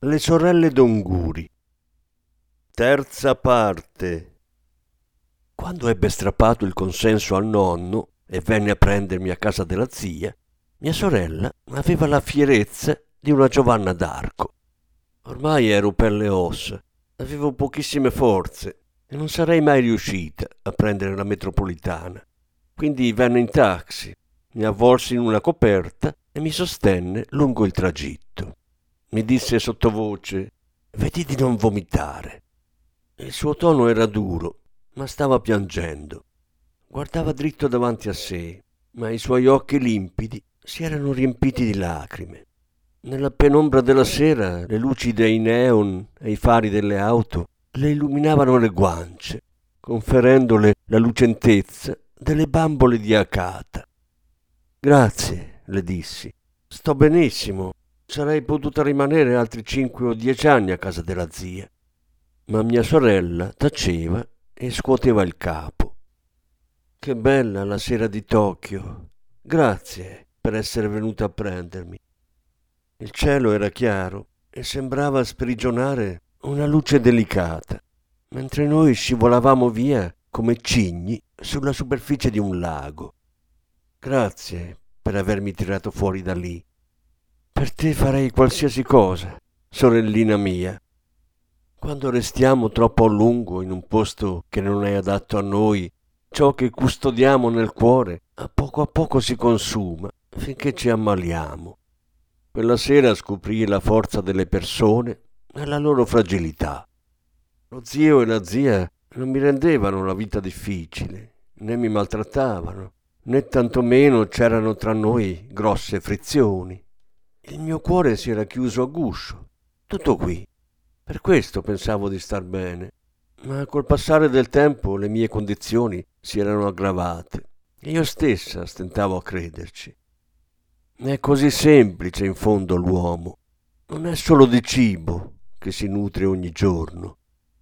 le sorelle d'Onguri. Terza parte. Quando ebbe strappato il consenso al nonno e venne a prendermi a casa della zia, mia sorella aveva la fierezza di una Giovanna d'Arco. Ormai ero per le ossa, avevo pochissime forze e non sarei mai riuscita a prendere la metropolitana. Quindi venne in taxi, mi avvolsi in una coperta e mi sostenne lungo il tragitto mi disse sottovoce vedi di non vomitare. Il suo tono era duro ma stava piangendo. Guardava dritto davanti a sé ma i suoi occhi limpidi si erano riempiti di lacrime. Nella penombra della sera le luci dei neon e i fari delle auto le illuminavano le guance conferendole la lucentezza delle bambole di acata grazie le dissi. Sto benissimo sarei potuta rimanere altri cinque o dieci anni a casa della zia. Ma mia sorella taceva e scuoteva il capo. Che bella la sera di Tokyo. Grazie per essere venuta a prendermi. Il cielo era chiaro e sembrava sprigionare una luce delicata, mentre noi scivolavamo via come cigni sulla superficie di un lago. Grazie per avermi tirato fuori da lì. Per te farei qualsiasi cosa, sorellina mia. Quando restiamo troppo a lungo in un posto che non è adatto a noi, ciò che custodiamo nel cuore a poco a poco si consuma finché ci ammaliamo. Quella sera scoprii la forza delle persone e la loro fragilità. Lo zio e la zia non mi rendevano la vita difficile, né mi maltrattavano, né tantomeno c'erano tra noi grosse frizioni. Il mio cuore si era chiuso a guscio. Tutto qui. Per questo pensavo di star bene. Ma col passare del tempo le mie condizioni si erano aggravate e io stessa stentavo a crederci. È così semplice in fondo l'uomo. Non è solo di cibo che si nutre ogni giorno.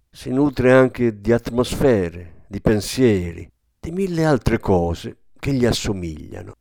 Si nutre anche di atmosfere, di pensieri, di mille altre cose che gli assomigliano.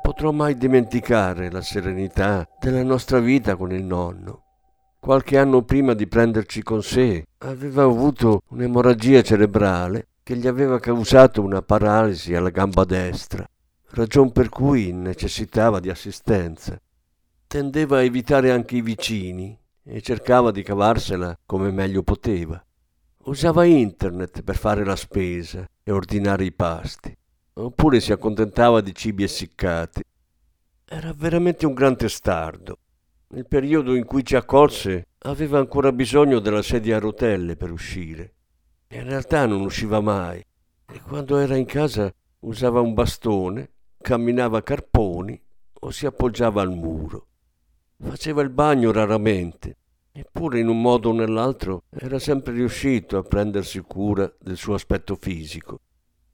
Potrò mai dimenticare la serenità della nostra vita con il nonno. Qualche anno prima di prenderci con sé, aveva avuto un'emorragia cerebrale che gli aveva causato una paralisi alla gamba destra, ragion per cui necessitava di assistenza. Tendeva a evitare anche i vicini e cercava di cavarsela come meglio poteva. Usava internet per fare la spesa e ordinare i pasti, oppure si accontentava di cibi essiccati. Era veramente un gran testardo. Nel periodo in cui ci accolse aveva ancora bisogno della sedia a rotelle per uscire. In realtà non usciva mai e quando era in casa usava un bastone, camminava a carponi o si appoggiava al muro. Faceva il bagno raramente, eppure in un modo o nell'altro era sempre riuscito a prendersi cura del suo aspetto fisico.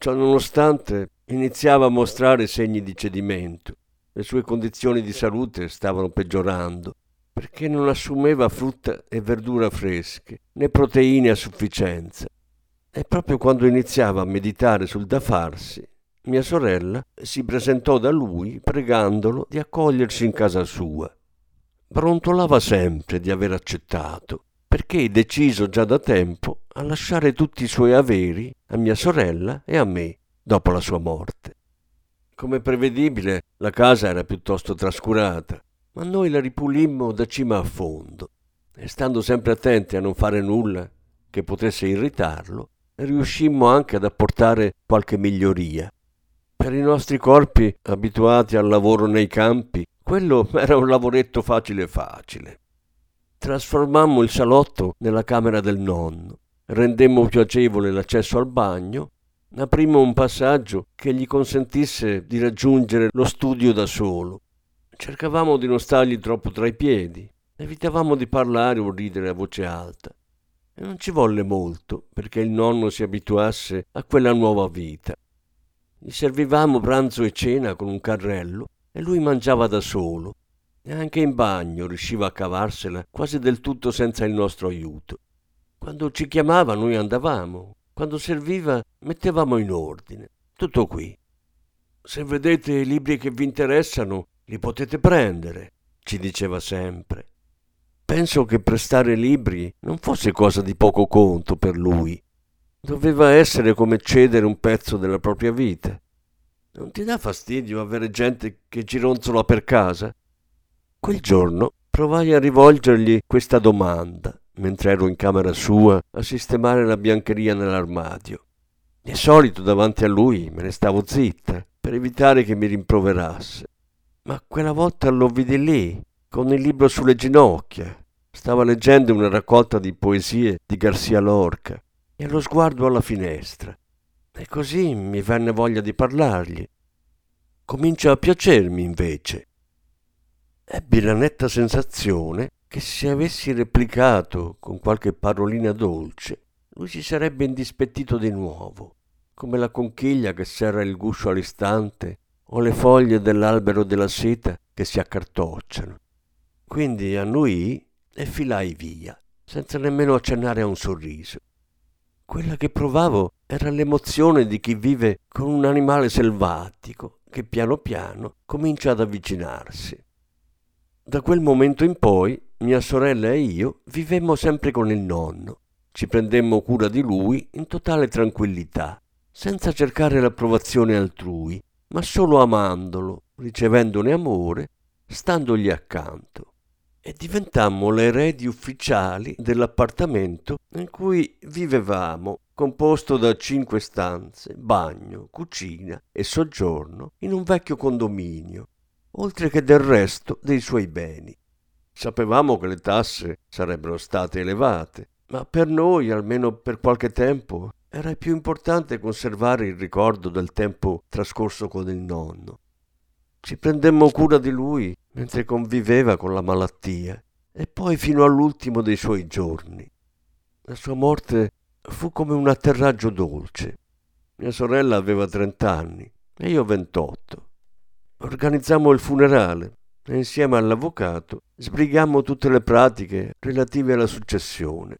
Ciò nonostante iniziava a mostrare segni di cedimento. Le sue condizioni di salute stavano peggiorando perché non assumeva frutta e verdura fresche, né proteine a sufficienza. E proprio quando iniziava a meditare sul da farsi, mia sorella si presentò da lui pregandolo di accogliersi in casa sua brontolava sempre di aver accettato, perché deciso già da tempo a lasciare tutti i suoi averi a mia sorella e a me dopo la sua morte. Come prevedibile, la casa era piuttosto trascurata, ma noi la ripulimmo da cima a fondo e stando sempre attenti a non fare nulla che potesse irritarlo, riuscimmo anche ad apportare qualche miglioria. Per i nostri corpi abituati al lavoro nei campi, quello era un lavoretto facile facile. Trasformammo il salotto nella camera del nonno, rendemmo piacevole l'accesso al bagno, aprimmo un passaggio che gli consentisse di raggiungere lo studio da solo. Cercavamo di non stargli troppo tra i piedi, evitavamo di parlare o ridere a voce alta. E non ci volle molto perché il nonno si abituasse a quella nuova vita. Gli servivamo pranzo e cena con un carrello e lui mangiava da solo e anche in bagno riusciva a cavarsela quasi del tutto senza il nostro aiuto. Quando ci chiamava noi andavamo, quando serviva mettevamo in ordine. Tutto qui. Se vedete i libri che vi interessano, li potete prendere, ci diceva sempre. Penso che prestare libri non fosse cosa di poco conto per lui. Doveva essere come cedere un pezzo della propria vita. Non ti dà fastidio avere gente che gironzola per casa? Quel giorno provai a rivolgergli questa domanda mentre ero in camera sua a sistemare la biancheria nell'armadio. Di solito davanti a lui me ne stavo zitta per evitare che mi rimproverasse. Ma quella volta lo vidi lì, con il libro sulle ginocchia. Stava leggendo una raccolta di poesie di Garcia Lorca e lo sguardo alla finestra. E così mi venne voglia di parlargli. Comincia a piacermi invece. Ebbi la netta sensazione che se avessi replicato con qualche parolina dolce, lui si sarebbe indispettito di nuovo, come la conchiglia che serra il guscio all'istante o le foglie dell'albero della seta che si accartocciano. Quindi annui e filai via, senza nemmeno accennare a un sorriso. Quella che provavo era l'emozione di chi vive con un animale selvatico che piano piano comincia ad avvicinarsi. Da quel momento in poi mia sorella e io vivemmo sempre con il nonno. Ci prendemmo cura di lui in totale tranquillità, senza cercare l'approvazione altrui, ma solo amandolo, ricevendone amore, standogli accanto e diventammo le eredi ufficiali dell'appartamento in cui vivevamo, composto da cinque stanze, bagno, cucina e soggiorno in un vecchio condominio, oltre che del resto dei suoi beni. Sapevamo che le tasse sarebbero state elevate, ma per noi, almeno per qualche tempo, era più importante conservare il ricordo del tempo trascorso con il nonno. Ci prendemmo cura di lui mentre conviveva con la malattia e poi fino all'ultimo dei suoi giorni. La sua morte fu come un atterraggio dolce. Mia sorella aveva 30 anni e io 28. Organizzammo il funerale e insieme all'avvocato sbrigammo tutte le pratiche relative alla successione.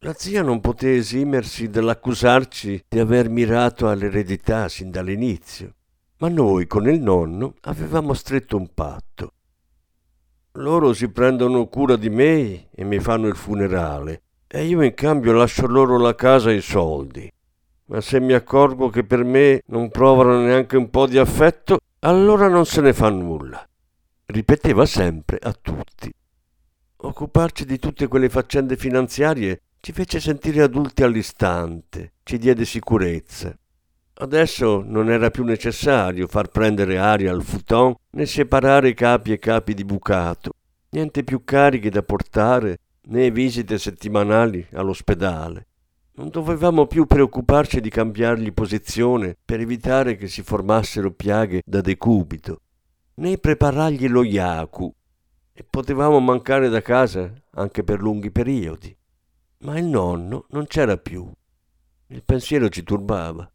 La zia non poté esimersi dall'accusarci di aver mirato all'eredità sin dall'inizio ma noi con il nonno avevamo stretto un patto. Loro si prendono cura di me e mi fanno il funerale e io in cambio lascio loro la casa e i soldi. Ma se mi accorgo che per me non provano neanche un po' di affetto, allora non se ne fa nulla. Ripeteva sempre a tutti. Occuparci di tutte quelle faccende finanziarie ci fece sentire adulti all'istante, ci diede sicurezza. Adesso non era più necessario far prendere aria al futon né separare capi e capi di bucato, niente più cariche da portare né visite settimanali all'ospedale. Non dovevamo più preoccuparci di cambiargli posizione per evitare che si formassero piaghe da decubito, né preparargli lo yaku, e potevamo mancare da casa anche per lunghi periodi. Ma il nonno non c'era più. Il pensiero ci turbava.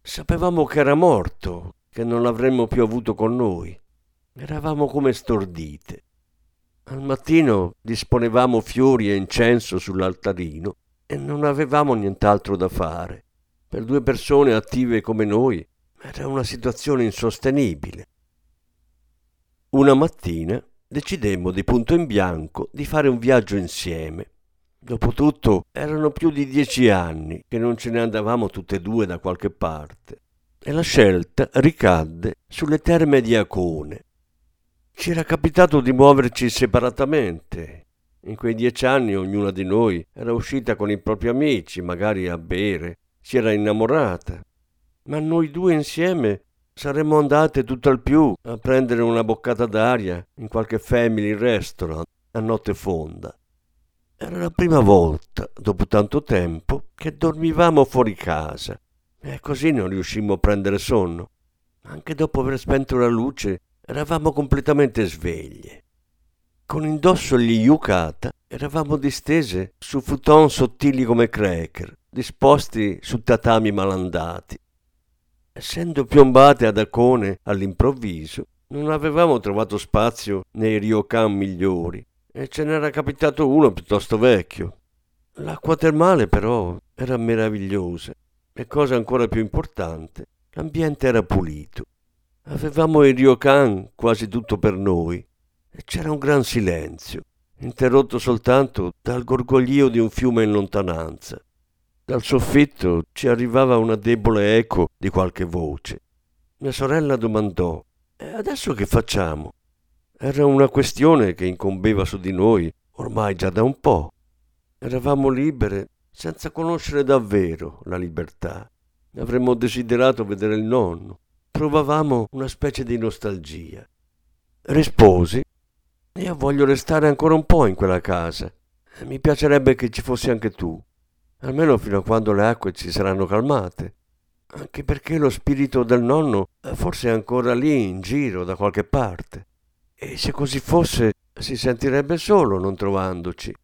Sapevamo che era morto, che non l'avremmo più avuto con noi. Eravamo come stordite. Al mattino disponevamo fiori e incenso sull'altarino e non avevamo nient'altro da fare. Per due persone attive come noi era una situazione insostenibile. Una mattina decidemmo di punto in bianco di fare un viaggio insieme Dopotutto erano più di dieci anni che non ce ne andavamo tutte e due da qualche parte e la scelta ricadde sulle terme di Acone. Ci era capitato di muoverci separatamente. In quei dieci anni ognuna di noi era uscita con i propri amici, magari a bere, si era innamorata. Ma noi due insieme saremmo andate tutto al più a prendere una boccata d'aria in qualche family restaurant a notte fonda. Era la prima volta, dopo tanto tempo, che dormivamo fuori casa e così non riuscimmo a prendere sonno. Anche dopo aver spento la luce eravamo completamente sveglie. Con indosso gli yukata eravamo distese su futon sottili come cracker, disposti su tatami malandati. Essendo piombate ad Acone all'improvviso, non avevamo trovato spazio nei ryokan migliori e ce n'era capitato uno piuttosto vecchio. L'acqua termale però era meravigliosa e cosa ancora più importante, l'ambiente era pulito. Avevamo il ryokan quasi tutto per noi e c'era un gran silenzio, interrotto soltanto dal gorgoglio di un fiume in lontananza. Dal soffitto ci arrivava una debole eco di qualche voce. Mia sorella domandò: E adesso che facciamo? Era una questione che incombeva su di noi ormai già da un po'. Eravamo libere senza conoscere davvero la libertà. Avremmo desiderato vedere il nonno. Provavamo una specie di nostalgia. Risposi, io voglio restare ancora un po' in quella casa. Mi piacerebbe che ci fossi anche tu, almeno fino a quando le acque si saranno calmate. Anche perché lo spirito del nonno forse è ancora lì in giro da qualche parte. E se così fosse, si sentirebbe solo non trovandoci.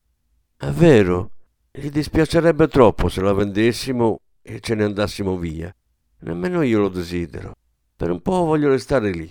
È vero, gli dispiacerebbe troppo se la vendessimo e ce ne andassimo via. Nemmeno io lo desidero. Per un po' voglio restare lì.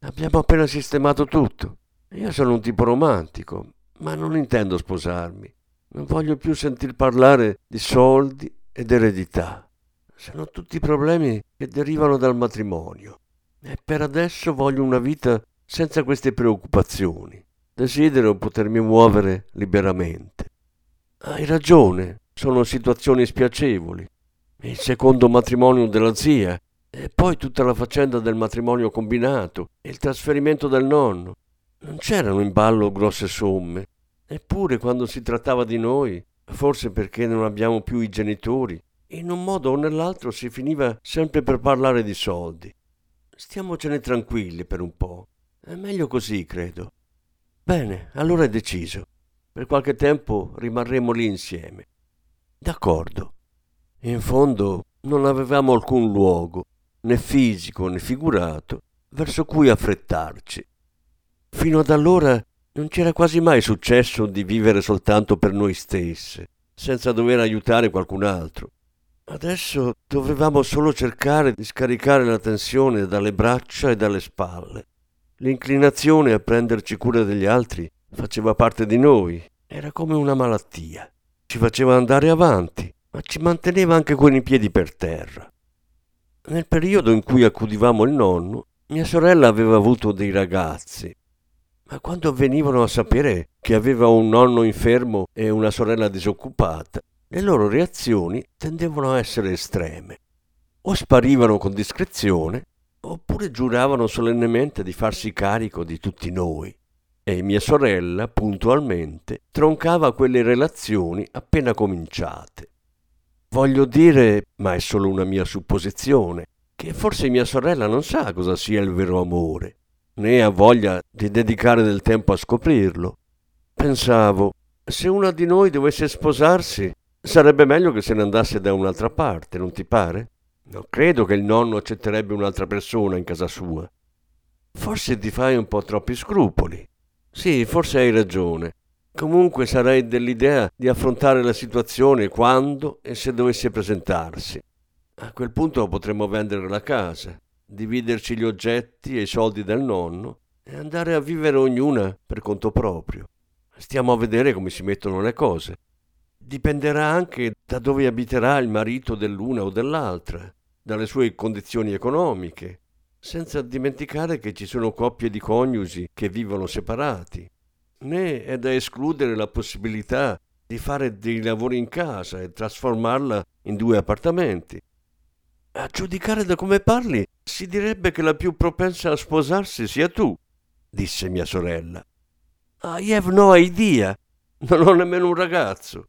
Abbiamo appena sistemato tutto. Io sono un tipo romantico, ma non intendo sposarmi. Non voglio più sentir parlare di soldi ed eredità. Sono tutti problemi che derivano dal matrimonio. E per adesso voglio una vita senza queste preoccupazioni. Desidero potermi muovere liberamente. Hai ragione, sono situazioni spiacevoli. Il secondo matrimonio della zia, e poi tutta la faccenda del matrimonio combinato, il trasferimento del nonno. Non c'erano in ballo grosse somme. Eppure quando si trattava di noi, forse perché non abbiamo più i genitori, in un modo o nell'altro si finiva sempre per parlare di soldi. Stiamocene tranquilli per un po'. È meglio così, credo. Bene, allora è deciso. Per qualche tempo rimarremo lì insieme. D'accordo. In fondo non avevamo alcun luogo, né fisico né figurato, verso cui affrettarci. Fino ad allora non c'era quasi mai successo di vivere soltanto per noi stesse, senza dover aiutare qualcun altro. Adesso dovevamo solo cercare di scaricare la tensione dalle braccia e dalle spalle. L'inclinazione a prenderci cura degli altri faceva parte di noi, era come una malattia. Ci faceva andare avanti, ma ci manteneva anche con i piedi per terra. Nel periodo in cui accudivamo il nonno, mia sorella aveva avuto dei ragazzi, ma quando venivano a sapere che aveva un nonno infermo e una sorella disoccupata, le loro reazioni tendevano a essere estreme. O sparivano con discrezione, oppure giuravano solennemente di farsi carico di tutti noi. E mia sorella, puntualmente, troncava quelle relazioni appena cominciate. Voglio dire, ma è solo una mia supposizione, che forse mia sorella non sa cosa sia il vero amore, né ha voglia di dedicare del tempo a scoprirlo. Pensavo, se una di noi dovesse sposarsi, sarebbe meglio che se ne andasse da un'altra parte, non ti pare? Non credo che il nonno accetterebbe un'altra persona in casa sua. Forse ti fai un po' troppi scrupoli. Sì, forse hai ragione. Comunque sarei dell'idea di affrontare la situazione quando e se dovesse presentarsi. A quel punto potremmo vendere la casa, dividerci gli oggetti e i soldi del nonno e andare a vivere ognuna per conto proprio. Stiamo a vedere come si mettono le cose. Dipenderà anche da dove abiterà il marito dell'una o dell'altra, dalle sue condizioni economiche, senza dimenticare che ci sono coppie di coniugi che vivono separati. Né è da escludere la possibilità di fare dei lavori in casa e trasformarla in due appartamenti. A giudicare da come parli, si direbbe che la più propensa a sposarsi sia tu, disse mia sorella. I have no idea. Non ho nemmeno un ragazzo.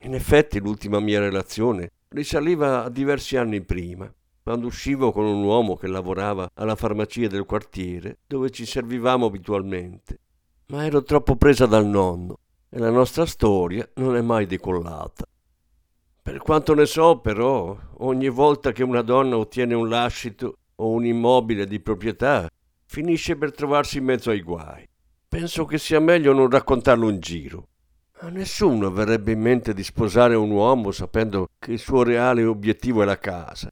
In effetti l'ultima mia relazione risaliva a diversi anni prima, quando uscivo con un uomo che lavorava alla farmacia del quartiere, dove ci servivamo abitualmente. Ma ero troppo presa dal nonno e la nostra storia non è mai decollata. Per quanto ne so, però, ogni volta che una donna ottiene un lascito o un immobile di proprietà, finisce per trovarsi in mezzo ai guai. Penso che sia meglio non raccontarlo in giro. A nessuno verrebbe in mente di sposare un uomo sapendo che il suo reale obiettivo è la casa.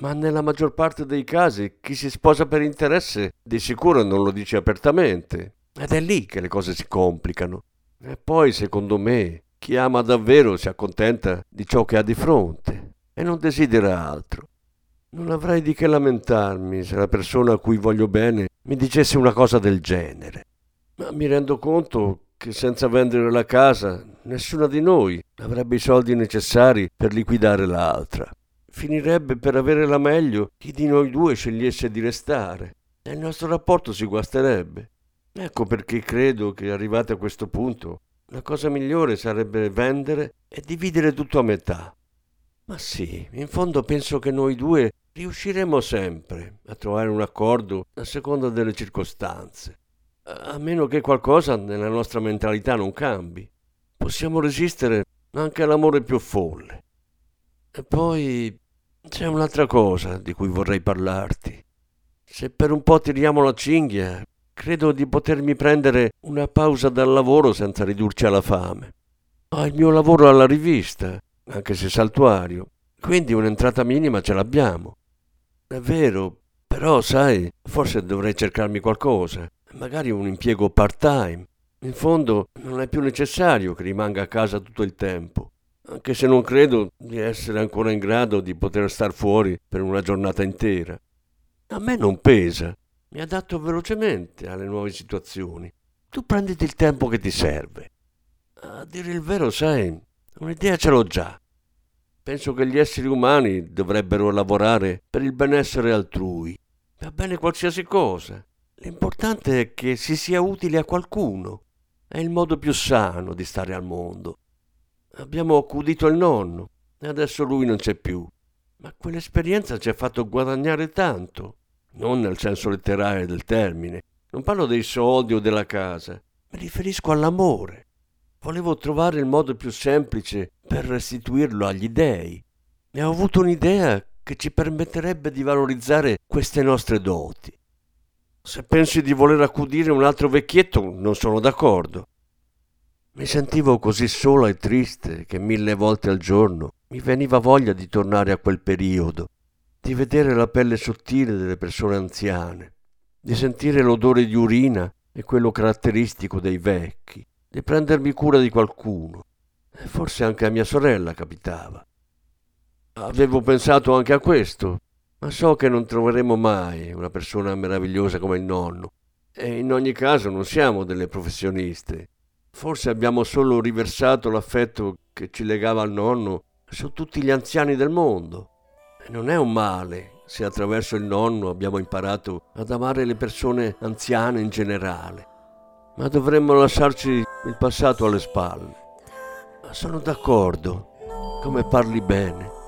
Ma nella maggior parte dei casi chi si sposa per interesse di sicuro non lo dice apertamente. Ed è lì che le cose si complicano. E poi, secondo me, chi ama davvero si accontenta di ciò che ha di fronte e non desidera altro. Non avrei di che lamentarmi se la persona a cui voglio bene mi dicesse una cosa del genere. Ma mi rendo conto che senza vendere la casa nessuna di noi avrebbe i soldi necessari per liquidare l'altra. Finirebbe per avere la meglio chi di noi due scegliesse di restare e il nostro rapporto si guasterebbe. Ecco perché credo che arrivati a questo punto la cosa migliore sarebbe vendere e dividere tutto a metà. Ma sì, in fondo penso che noi due riusciremo sempre a trovare un accordo a seconda delle circostanze. A meno che qualcosa nella nostra mentalità non cambi. Possiamo resistere anche all'amore più folle. E poi c'è un'altra cosa di cui vorrei parlarti. Se per un po' tiriamo la cinghia, credo di potermi prendere una pausa dal lavoro senza ridurci alla fame. Ho il mio lavoro alla rivista, anche se saltuario, quindi un'entrata minima ce l'abbiamo. È vero, però sai, forse dovrei cercarmi qualcosa, magari un impiego part-time. In fondo non è più necessario che rimanga a casa tutto il tempo, anche se non credo di essere ancora in grado di poter star fuori per una giornata intera. A me non pesa, mi adatto velocemente alle nuove situazioni. Tu prenditi il tempo che ti serve. A dire il vero, sai, un'idea ce l'ho già. Penso che gli esseri umani dovrebbero lavorare per il benessere altrui. Va bene qualsiasi cosa. L'importante è che si sia utile a qualcuno. È il modo più sano di stare al mondo. Abbiamo accudito il nonno e adesso lui non c'è più. Ma quell'esperienza ci ha fatto guadagnare tanto non nel senso letterario del termine. Non parlo dei soldi o della casa, mi riferisco all'amore. Volevo trovare il modo più semplice per restituirlo agli dèi e ho avuto un'idea che ci permetterebbe di valorizzare queste nostre doti. Se pensi di voler accudire un altro vecchietto, non sono d'accordo. Mi sentivo così sola e triste che mille volte al giorno mi veniva voglia di tornare a quel periodo di vedere la pelle sottile delle persone anziane, di sentire l'odore di urina e quello caratteristico dei vecchi, di prendermi cura di qualcuno. E forse anche a mia sorella capitava. Avevo pensato anche a questo, ma so che non troveremo mai una persona meravigliosa come il nonno. E in ogni caso non siamo delle professioniste. Forse abbiamo solo riversato l'affetto che ci legava al nonno su tutti gli anziani del mondo. E non è un male se attraverso il nonno abbiamo imparato ad amare le persone anziane in generale. Ma dovremmo lasciarci il passato alle spalle. Sono d'accordo, come parli bene.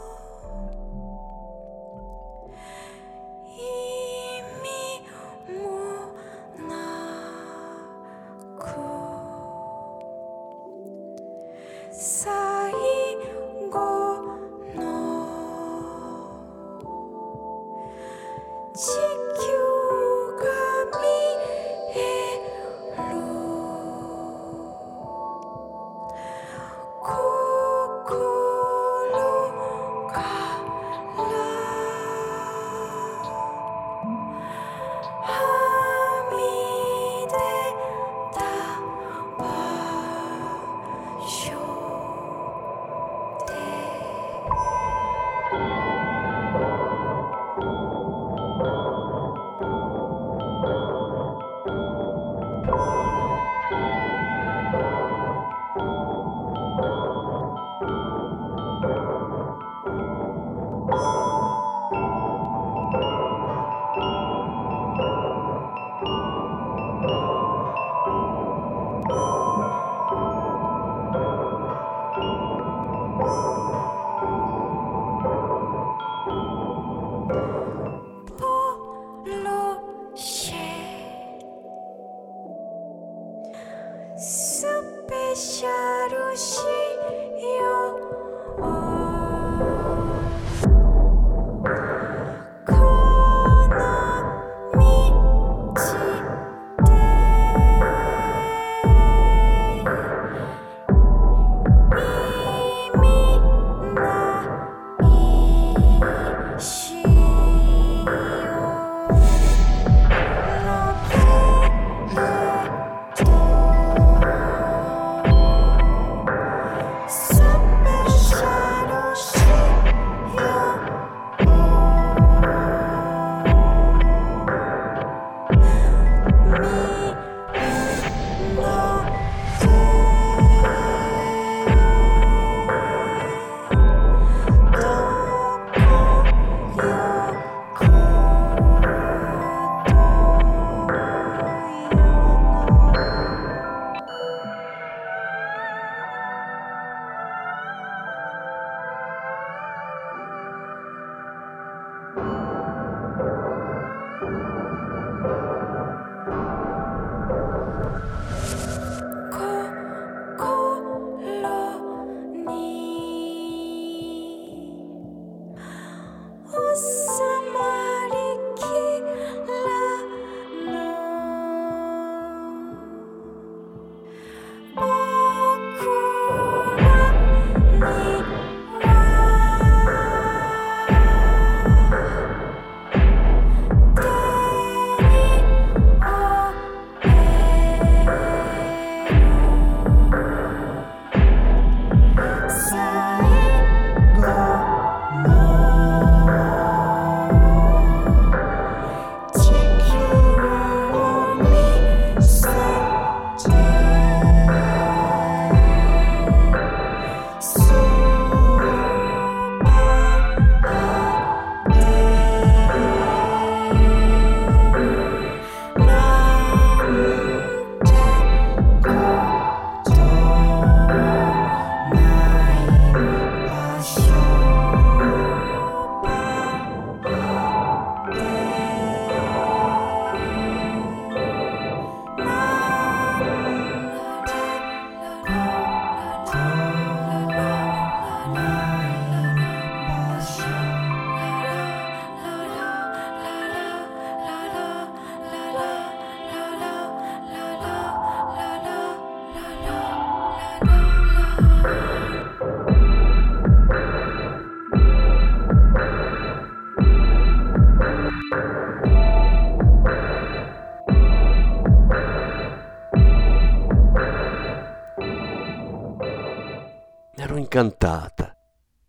Incantata.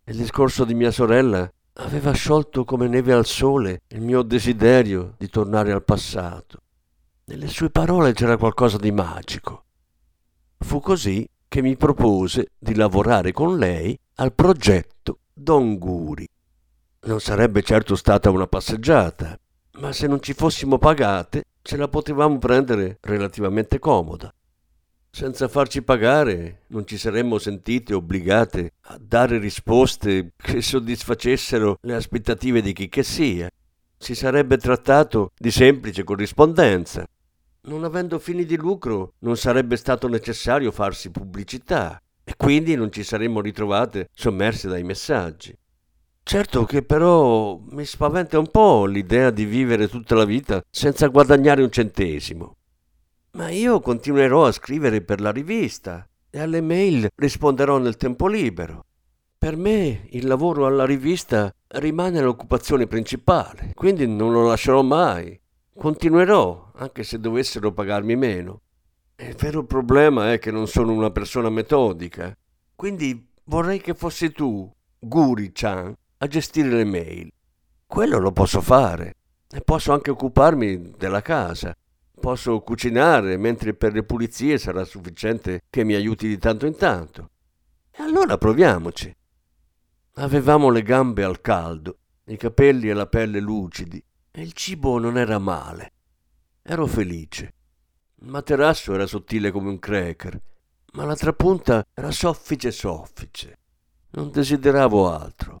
Il discorso di mia sorella aveva sciolto come neve al sole il mio desiderio di tornare al passato. Nelle sue parole c'era qualcosa di magico. Fu così che mi propose di lavorare con lei al progetto Don Guri. Non sarebbe certo stata una passeggiata, ma se non ci fossimo pagate ce la potevamo prendere relativamente comoda. Senza farci pagare non ci saremmo sentite obbligate a dare risposte che soddisfacessero le aspettative di chi che sia. Si sarebbe trattato di semplice corrispondenza. Non avendo fini di lucro non sarebbe stato necessario farsi pubblicità e quindi non ci saremmo ritrovate sommerse dai messaggi. Certo che però mi spaventa un po' l'idea di vivere tutta la vita senza guadagnare un centesimo. Ma io continuerò a scrivere per la rivista e alle mail risponderò nel tempo libero. Per me il lavoro alla rivista rimane l'occupazione principale, quindi non lo lascerò mai. Continuerò, anche se dovessero pagarmi meno. Il vero problema è che non sono una persona metodica, quindi vorrei che fossi tu, Guri-chan, a gestire le mail. Quello lo posso fare e posso anche occuparmi della casa Posso cucinare, mentre per le pulizie sarà sufficiente che mi aiuti di tanto in tanto. E allora proviamoci. Avevamo le gambe al caldo, i capelli e la pelle lucidi, e il cibo non era male. Ero felice. Il materasso era sottile come un cracker, ma la trapunta era soffice soffice. Non desideravo altro.